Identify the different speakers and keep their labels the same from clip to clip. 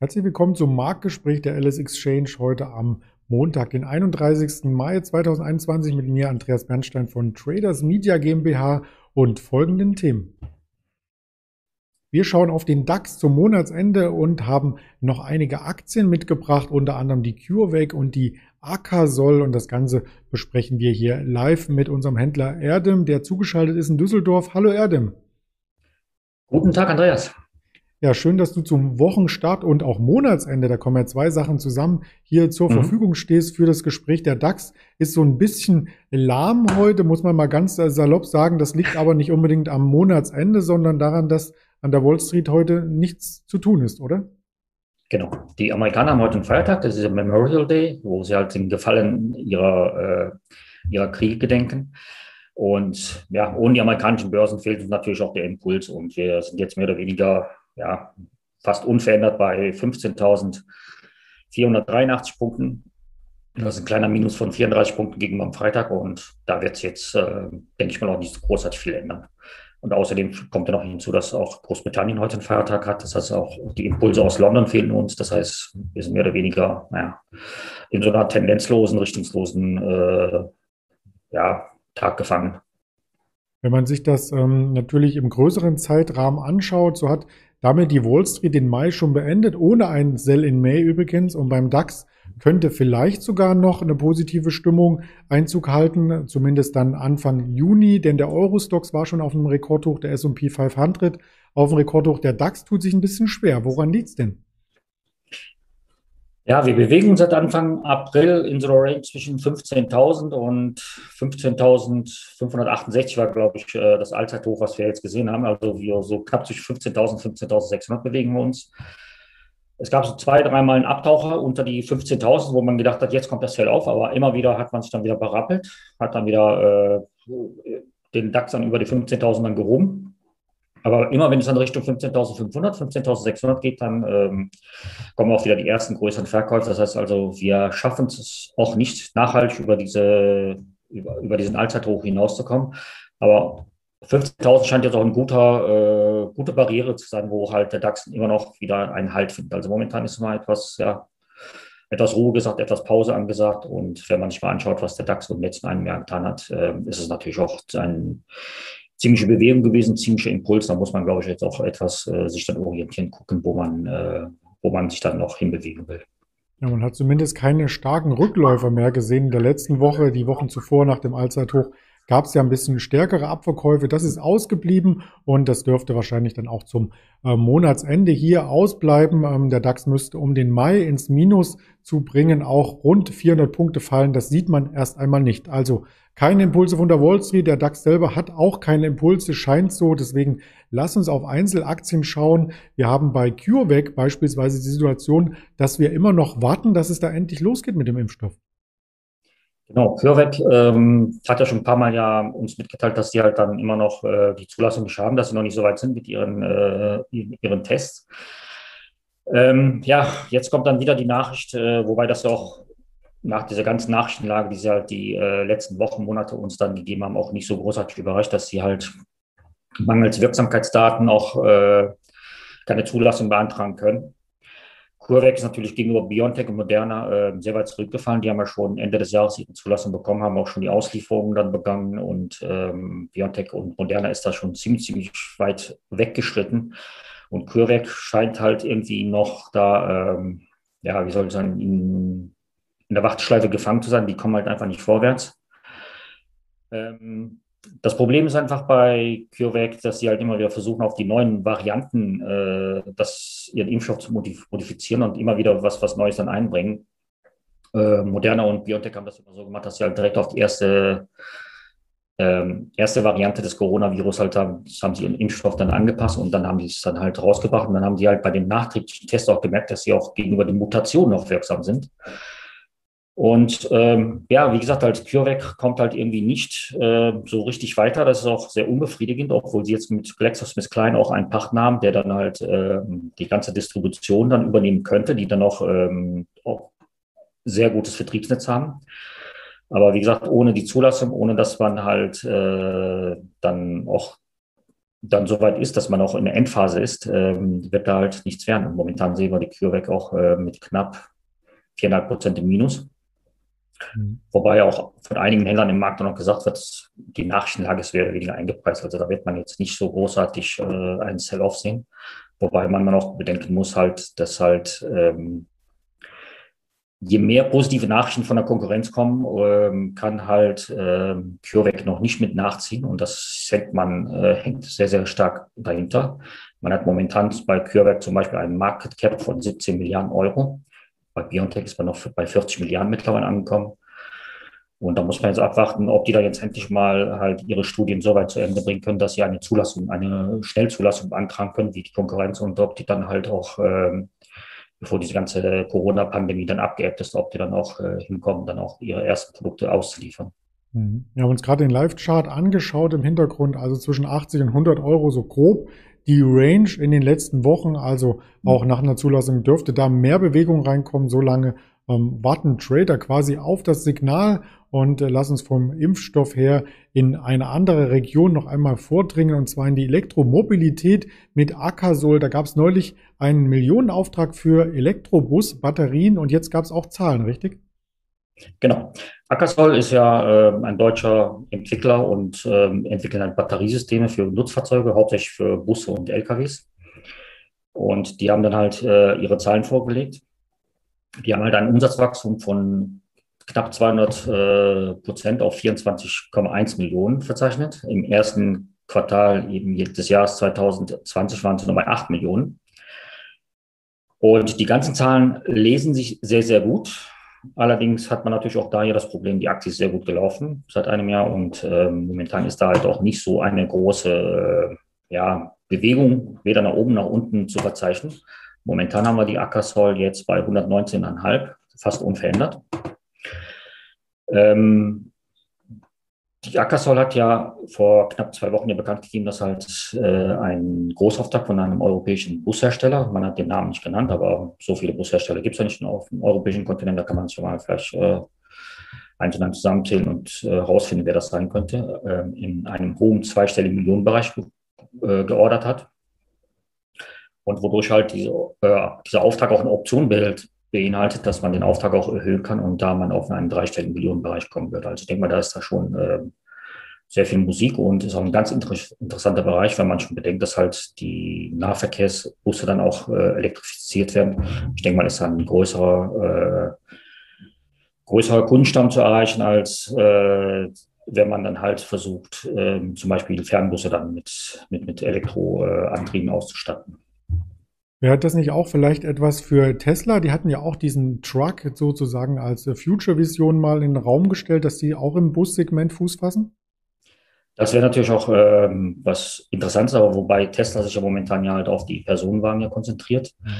Speaker 1: Herzlich willkommen zum Marktgespräch der LS Exchange heute am Montag, den 31. Mai 2021 mit mir, Andreas Bernstein von Traders Media GmbH und folgenden Themen. Wir schauen auf den DAX zum Monatsende und haben noch einige Aktien mitgebracht, unter anderem die CureVac und die Akasol und das Ganze besprechen wir hier live mit unserem Händler Erdem, der zugeschaltet ist in Düsseldorf. Hallo Erdem.
Speaker 2: Guten Tag, Andreas.
Speaker 1: Ja, schön, dass du zum Wochenstart und auch Monatsende, da kommen ja zwei Sachen zusammen, hier zur mhm. Verfügung stehst für das Gespräch. Der DAX ist so ein bisschen lahm heute, muss man mal ganz salopp sagen. Das liegt aber nicht unbedingt am Monatsende, sondern daran, dass an der Wall Street heute nichts zu tun ist, oder?
Speaker 2: Genau. Die Amerikaner haben heute einen Feiertag, das ist der Memorial Day, wo sie halt den Gefallen ihrer, äh, ihrer Kriege gedenken. Und ja, ohne die amerikanischen Börsen fehlt uns natürlich auch der Impuls. Und wir sind jetzt mehr oder weniger ja, fast unverändert bei 15.483 Punkten. Das ist ein kleiner Minus von 34 Punkten gegenüber am Freitag und da wird es jetzt, äh, denke ich mal, auch nicht großartig viel ändern. Und außerdem kommt ja noch hinzu, dass auch Großbritannien heute einen Feiertag hat. Das heißt, auch die Impulse aus London fehlen uns. Das heißt, wir sind mehr oder weniger naja, in so einer tendenzlosen, richtungslosen äh, ja, Tag gefangen.
Speaker 1: Wenn man sich das ähm, natürlich im größeren Zeitrahmen anschaut, so hat damit die Wall Street den Mai schon beendet, ohne einen Sell in May übrigens. Und beim DAX könnte vielleicht sogar noch eine positive Stimmung Einzug halten, zumindest dann Anfang Juni, denn der Eurostox war schon auf einem Rekordhoch, der S&P 500 auf dem Rekordhoch. Der DAX tut sich ein bisschen schwer. Woran liegt's denn?
Speaker 2: Ja, wir bewegen uns seit Anfang April in so einer Range zwischen 15.000 und 15.568 war, glaube ich, äh, das Allzeithoch, was wir jetzt gesehen haben. Also wir so knapp zwischen 15.000 und 15.600 bewegen wir uns. Es gab so zwei, dreimal einen Abtaucher unter die 15.000, wo man gedacht hat, jetzt kommt das Fell auf, aber immer wieder hat man sich dann wieder berappelt, hat dann wieder äh, den DAX dann über die 15.000 dann gehoben. Aber immer wenn es dann Richtung 15.500, 15.600 geht, dann ähm, kommen auch wieder die ersten größeren Verkäufe. Das heißt also, wir schaffen es auch nicht nachhaltig über, diese, über, über diesen Allzeithoch hinauszukommen. Aber 15.000 scheint jetzt auch eine äh, gute Barriere zu sein, wo halt der DAX immer noch wieder einen Halt findet. Also momentan ist mal etwas, ja, etwas Ruhe gesagt, etwas Pause angesagt. Und wenn man sich mal anschaut, was der DAX im letzten einem Jahr getan hat, äh, ist es natürlich auch ein ziemliche Bewegung gewesen, ziemlicher Impuls. Da muss man, glaube ich, jetzt auch etwas äh, sich dann orientieren, gucken, wo man, äh, wo man sich dann noch hinbewegen will.
Speaker 1: Ja, man hat zumindest keine starken Rückläufer mehr gesehen in der letzten Woche, die Wochen zuvor nach dem Allzeithoch gab es ja ein bisschen stärkere Abverkäufe. Das ist ausgeblieben und das dürfte wahrscheinlich dann auch zum äh, Monatsende hier ausbleiben. Ähm, der DAX müsste, um den Mai ins Minus zu bringen, auch rund 400 Punkte fallen. Das sieht man erst einmal nicht. Also keine Impulse von der Wall Street. Der DAX selber hat auch keine Impulse, scheint so. Deswegen lass uns auf Einzelaktien schauen. Wir haben bei CureVac beispielsweise die Situation, dass wir immer noch warten, dass es da endlich losgeht mit dem Impfstoff.
Speaker 2: Genau, CureVac ähm, hat ja schon ein paar Mal ja uns mitgeteilt, dass die halt dann immer noch äh, die Zulassung nicht haben, dass sie noch nicht so weit sind mit ihren, äh, ihren Tests. Ähm, ja, jetzt kommt dann wieder die Nachricht, äh, wobei das ja auch nach dieser ganzen Nachrichtenlage, die sie halt die äh, letzten Wochen, Monate uns dann gegeben haben, auch nicht so großartig überrascht, dass sie halt mangels Wirksamkeitsdaten auch äh, keine Zulassung beantragen können. CureVac ist natürlich gegenüber BioNTech und Moderna äh, sehr weit zurückgefallen. Die haben ja schon Ende des Jahres ihre Zulassung bekommen, haben auch schon die Auslieferungen dann begangen und ähm, BioNTech und Moderna ist da schon ziemlich, ziemlich weit weggeschritten. Und CureVac scheint halt irgendwie noch da, ähm, ja, wie soll ich sagen, in, in der Warteschleife gefangen zu sein. Die kommen halt einfach nicht vorwärts. Ähm, das Problem ist einfach bei CureVac, dass sie halt immer wieder versuchen, auf die neuen Varianten äh, das, ihren Impfstoff zu modifizieren und immer wieder was, was Neues dann einbringen. Äh, Moderna und BioNTech haben das immer so gemacht, dass sie halt direkt auf die erste, ähm, erste Variante des Coronavirus halt haben, haben sie ihren Impfstoff dann angepasst und dann haben sie es dann halt rausgebracht und dann haben die halt bei den nachträglichen Tests auch gemerkt, dass sie auch gegenüber den Mutationen noch wirksam sind. Und ähm, ja, wie gesagt, als CureVac kommt halt irgendwie nicht äh, so richtig weiter. Das ist auch sehr unbefriedigend, obwohl sie jetzt mit GlaxoSmithKline auch einen Partner haben, der dann halt äh, die ganze Distribution dann übernehmen könnte, die dann auch, ähm, auch sehr gutes Vertriebsnetz haben. Aber wie gesagt, ohne die Zulassung, ohne dass man halt äh, dann auch dann soweit ist, dass man auch in der Endphase ist, ähm, wird da halt nichts werden. Und momentan sehen wir die CureVac auch äh, mit knapp 4,5 Prozent im Minus. Mhm. Wobei auch von einigen Händlern im Markt auch gesagt wird, die Nachrichtenlage ist weniger eingepreist. Also da wird man jetzt nicht so großartig äh, einen Sell-Off sehen. Wobei man auch bedenken muss halt, dass halt ähm, je mehr positive Nachrichten von der Konkurrenz kommen, ähm, kann halt ähm, CureVac noch nicht mit nachziehen. Und das hängt man, äh, hängt sehr, sehr stark dahinter. Man hat momentan bei CureVac zum Beispiel einen Market Cap von 17 Milliarden Euro. Bei BioNTech ist man noch bei 40 Milliarden mittlerweile angekommen. Und da muss man jetzt abwarten, ob die da jetzt endlich mal halt ihre Studien so weit zu Ende bringen können, dass sie eine Zulassung, eine Schnellzulassung beantragen können, wie die Konkurrenz und ob die dann halt auch ähm, bevor diese ganze Corona-Pandemie dann abgeebbt ist, ob die dann auch äh, hinkommen, dann auch ihre ersten Produkte auszuliefern.
Speaker 1: Mhm. Wir haben uns gerade den Live-Chart angeschaut im Hintergrund, also zwischen 80 und 100 Euro so grob. Die Range in den letzten Wochen, also auch nach einer Zulassung, dürfte da mehr Bewegung reinkommen, solange ähm, warten Trader quasi auf das Signal und äh, lass uns vom Impfstoff her in eine andere Region noch einmal vordringen und zwar in die Elektromobilität mit Akasol. Da gab es neulich einen Millionenauftrag für Elektrobus-Batterien und jetzt gab es auch Zahlen, richtig?
Speaker 2: Genau. Akasol ist ja äh, ein deutscher Entwickler und äh, entwickelt halt Batteriesysteme für Nutzfahrzeuge, hauptsächlich für Busse und LKWs. Und die haben dann halt äh, ihre Zahlen vorgelegt. Die haben halt ein Umsatzwachstum von knapp 200 äh, Prozent auf 24,1 Millionen verzeichnet. Im ersten Quartal eben des Jahres 2020 waren es nur bei 8 Millionen. Und die ganzen Zahlen lesen sich sehr, sehr gut. Allerdings hat man natürlich auch da ja das Problem, die Aktie ist sehr gut gelaufen seit einem Jahr und äh, momentan ist da halt auch nicht so eine große äh, ja, Bewegung, weder nach oben noch unten zu verzeichnen. Momentan haben wir die Ackersol jetzt bei 119,5, fast unverändert. Ähm, die Akasol hat ja vor knapp zwei Wochen ja bekannt gegeben, dass halt äh, ein Großauftrag von einem europäischen Bushersteller, man hat den Namen nicht genannt, aber so viele Bushersteller gibt es ja nicht auf dem europäischen Kontinent, da kann man sich mal vielleicht äh, eins zusammenzählen und äh, herausfinden, wer das sein könnte, äh, in einem hohen zweistelligen Millionenbereich äh, geordert hat. Und wodurch halt diese, äh, dieser Auftrag auch eine Option behält, beinhaltet, dass man den Auftrag auch erhöhen kann und da man auf einen dreistelligen Millionenbereich kommen wird. Also ich denke mal, da ist da schon äh, sehr viel Musik und ist auch ein ganz inter interessanter Bereich, wenn man schon bedenkt, dass halt die Nahverkehrsbusse dann auch äh, elektrifiziert werden. Ich denke mal, ist ein größerer, äh, größerer Kundenstamm zu erreichen, als äh, wenn man dann halt versucht, äh, zum Beispiel Fernbusse dann mit, mit, mit Elektroantrieben auszustatten.
Speaker 1: Wäre das nicht auch vielleicht etwas für Tesla? Die hatten ja auch diesen Truck sozusagen als Future-Vision mal in den Raum gestellt, dass die auch im Bussegment Fuß fassen?
Speaker 2: Das wäre natürlich auch ähm, was Interessantes, aber wobei Tesla sich ja momentan ja halt auf die Personenwagen ja konzentriert. Mhm.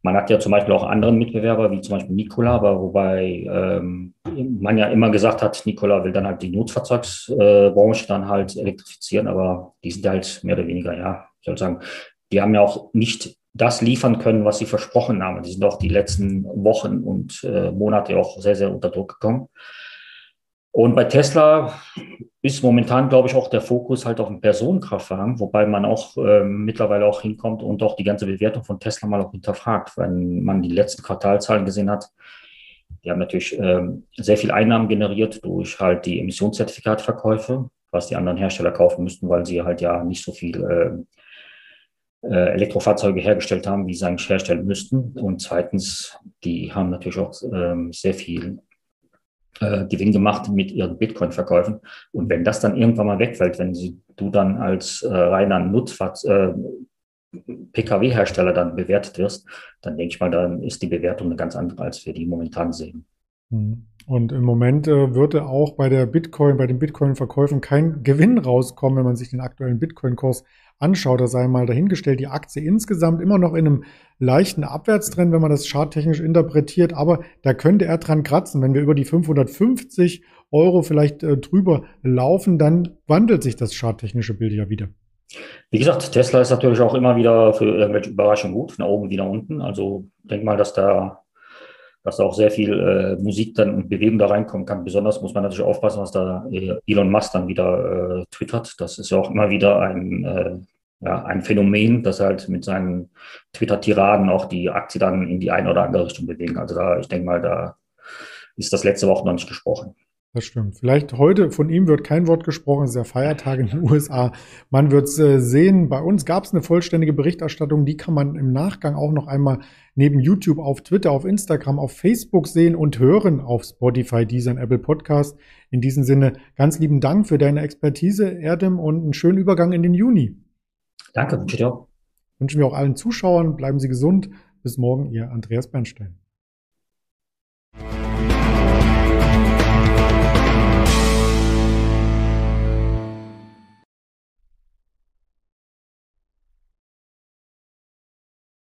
Speaker 2: Man hat ja zum Beispiel auch anderen Mitbewerber, wie zum Beispiel Nikola, aber wobei ähm, man ja immer gesagt hat, Nikola will dann halt die Nutzfahrzeugsbranche äh, dann halt elektrifizieren, aber die sind halt mehr oder weniger, ja, ich soll sagen, die haben ja auch nicht das liefern können, was sie versprochen haben. Die sind auch die letzten Wochen und äh, Monate auch sehr, sehr unter Druck gekommen. Und bei Tesla ist momentan, glaube ich, auch der Fokus halt auf den Personenkraftwagen, wobei man auch äh, mittlerweile auch hinkommt und auch die ganze Bewertung von Tesla mal auch hinterfragt, wenn man die letzten Quartalzahlen gesehen hat. Die haben natürlich äh, sehr viel Einnahmen generiert durch halt die Emissionszertifikatverkäufe, was die anderen Hersteller kaufen müssten, weil sie halt ja nicht so viel äh, äh, Elektrofahrzeuge hergestellt haben, wie sie eigentlich herstellen müssten. Und zweitens, die haben natürlich auch ähm, sehr viel äh, Gewinn gemacht mit ihren Bitcoin-Verkäufen. Und wenn das dann irgendwann mal wegfällt, wenn sie, du dann als äh, reiner Nutzfahrzeug, äh, Pkw-Hersteller dann bewertet wirst, dann denke ich mal, dann ist die Bewertung eine ganz andere, als wir die momentan sehen.
Speaker 1: Mhm. Und im Moment äh, würde auch bei der Bitcoin, bei den Bitcoin-Verkäufen kein Gewinn rauskommen, wenn man sich den aktuellen Bitcoin-Kurs anschaut. Da sei mal dahingestellt, die Aktie insgesamt immer noch in einem leichten Abwärtstrend, wenn man das charttechnisch interpretiert. Aber da könnte er dran kratzen. Wenn wir über die 550 Euro vielleicht äh, drüber laufen, dann wandelt sich das charttechnische Bild ja wieder.
Speaker 2: Wie gesagt, Tesla ist natürlich auch immer wieder für irgendwelche Überraschungen gut, nach oben wie nach unten. Also denk mal, dass da dass da auch sehr viel äh, Musik dann und Bewegung da reinkommen kann. Besonders muss man natürlich aufpassen, was da äh, Elon Musk dann wieder äh, twittert. Das ist ja auch immer wieder ein, äh, ja, ein Phänomen, das halt mit seinen Twitter-Tiraden auch die Aktie dann in die eine oder andere Richtung bewegen. Also da, ich denke mal, da ist das letzte Woche noch nicht gesprochen.
Speaker 1: Das stimmt. Vielleicht heute von ihm wird kein Wort gesprochen, es ist ja Feiertag in den USA. Man wird es äh, sehen. Bei uns gab es eine vollständige Berichterstattung, die kann man im Nachgang auch noch einmal neben YouTube auf Twitter, auf Instagram, auf Facebook sehen und hören auf Spotify, Deezer und Apple Podcast. In diesem Sinne ganz lieben Dank für deine Expertise, Erdem, und einen schönen Übergang in den Juni.
Speaker 2: Danke, wünsche dir auch.
Speaker 1: Wünschen wir auch allen Zuschauern, bleiben Sie gesund. Bis morgen, Ihr Andreas Bernstein.